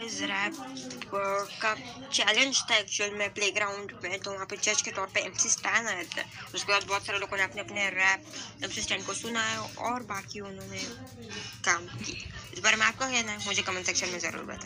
इस रैप का चैलेंज था एक्चुअल में प्ले ग्राउंड में तो वहाँ पे जज के तौर पे एमसी स्टैन आए थे। उसके बाद बहुत सारे लोगों ने अपने अपने रैप एमसी स्टैन को सुना है और बाकी उन्होंने काम किया इस बारे में आपका कहना है? मुझे कमेंट सेक्शन में ज़रूर बताएँ।